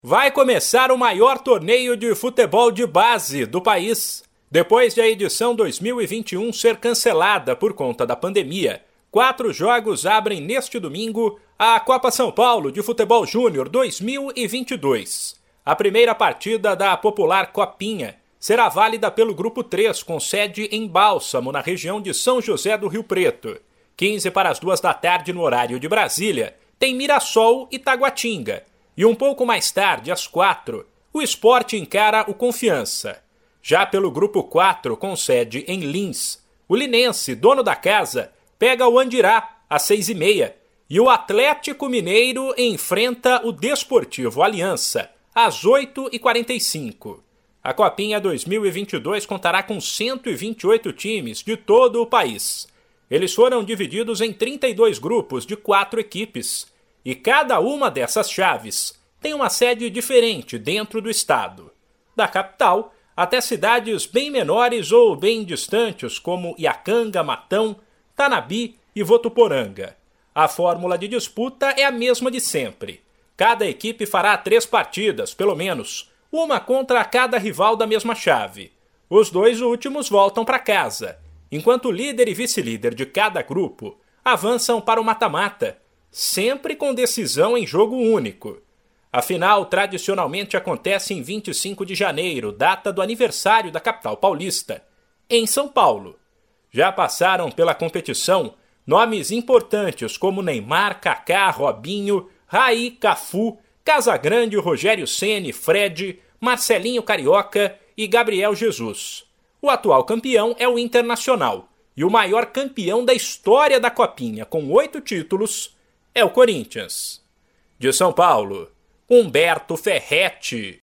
Vai começar o maior torneio de futebol de base do país. Depois de a edição 2021 ser cancelada por conta da pandemia, quatro jogos abrem neste domingo a Copa São Paulo de Futebol Júnior 2022. A primeira partida da popular Copinha será válida pelo Grupo 3, com sede em Bálsamo, na região de São José do Rio Preto. 15 para as duas da tarde no horário de Brasília, tem Mirassol e Taguatinga e um pouco mais tarde, às quatro, o esporte encara o Confiança. Já pelo grupo 4, com sede em Lins, o Linense, dono da casa, pega o Andirá às seis e meia e o Atlético Mineiro enfrenta o Desportivo Aliança às 8h45. A Copinha 2022 contará com 128 times de todo o país. Eles foram divididos em 32 grupos de quatro equipes e cada uma dessas chaves tem uma sede diferente dentro do estado. Da capital até cidades bem menores ou bem distantes, como Iacanga, Matão, Tanabi e Votuporanga. A fórmula de disputa é a mesma de sempre. Cada equipe fará três partidas, pelo menos, uma contra cada rival da mesma chave. Os dois últimos voltam para casa, enquanto o líder e vice-líder de cada grupo avançam para o mata-mata, sempre com decisão em jogo único. A final tradicionalmente acontece em 25 de janeiro, data do aniversário da capital paulista, em São Paulo. Já passaram pela competição nomes importantes como Neymar, Kaká, Robinho, Raí, Cafu, Casagrande, Rogério Ceni, Fred, Marcelinho Carioca e Gabriel Jesus. O atual campeão é o Internacional e o maior campeão da história da Copinha, com oito títulos, é o Corinthians. De São Paulo, Humberto Ferretti.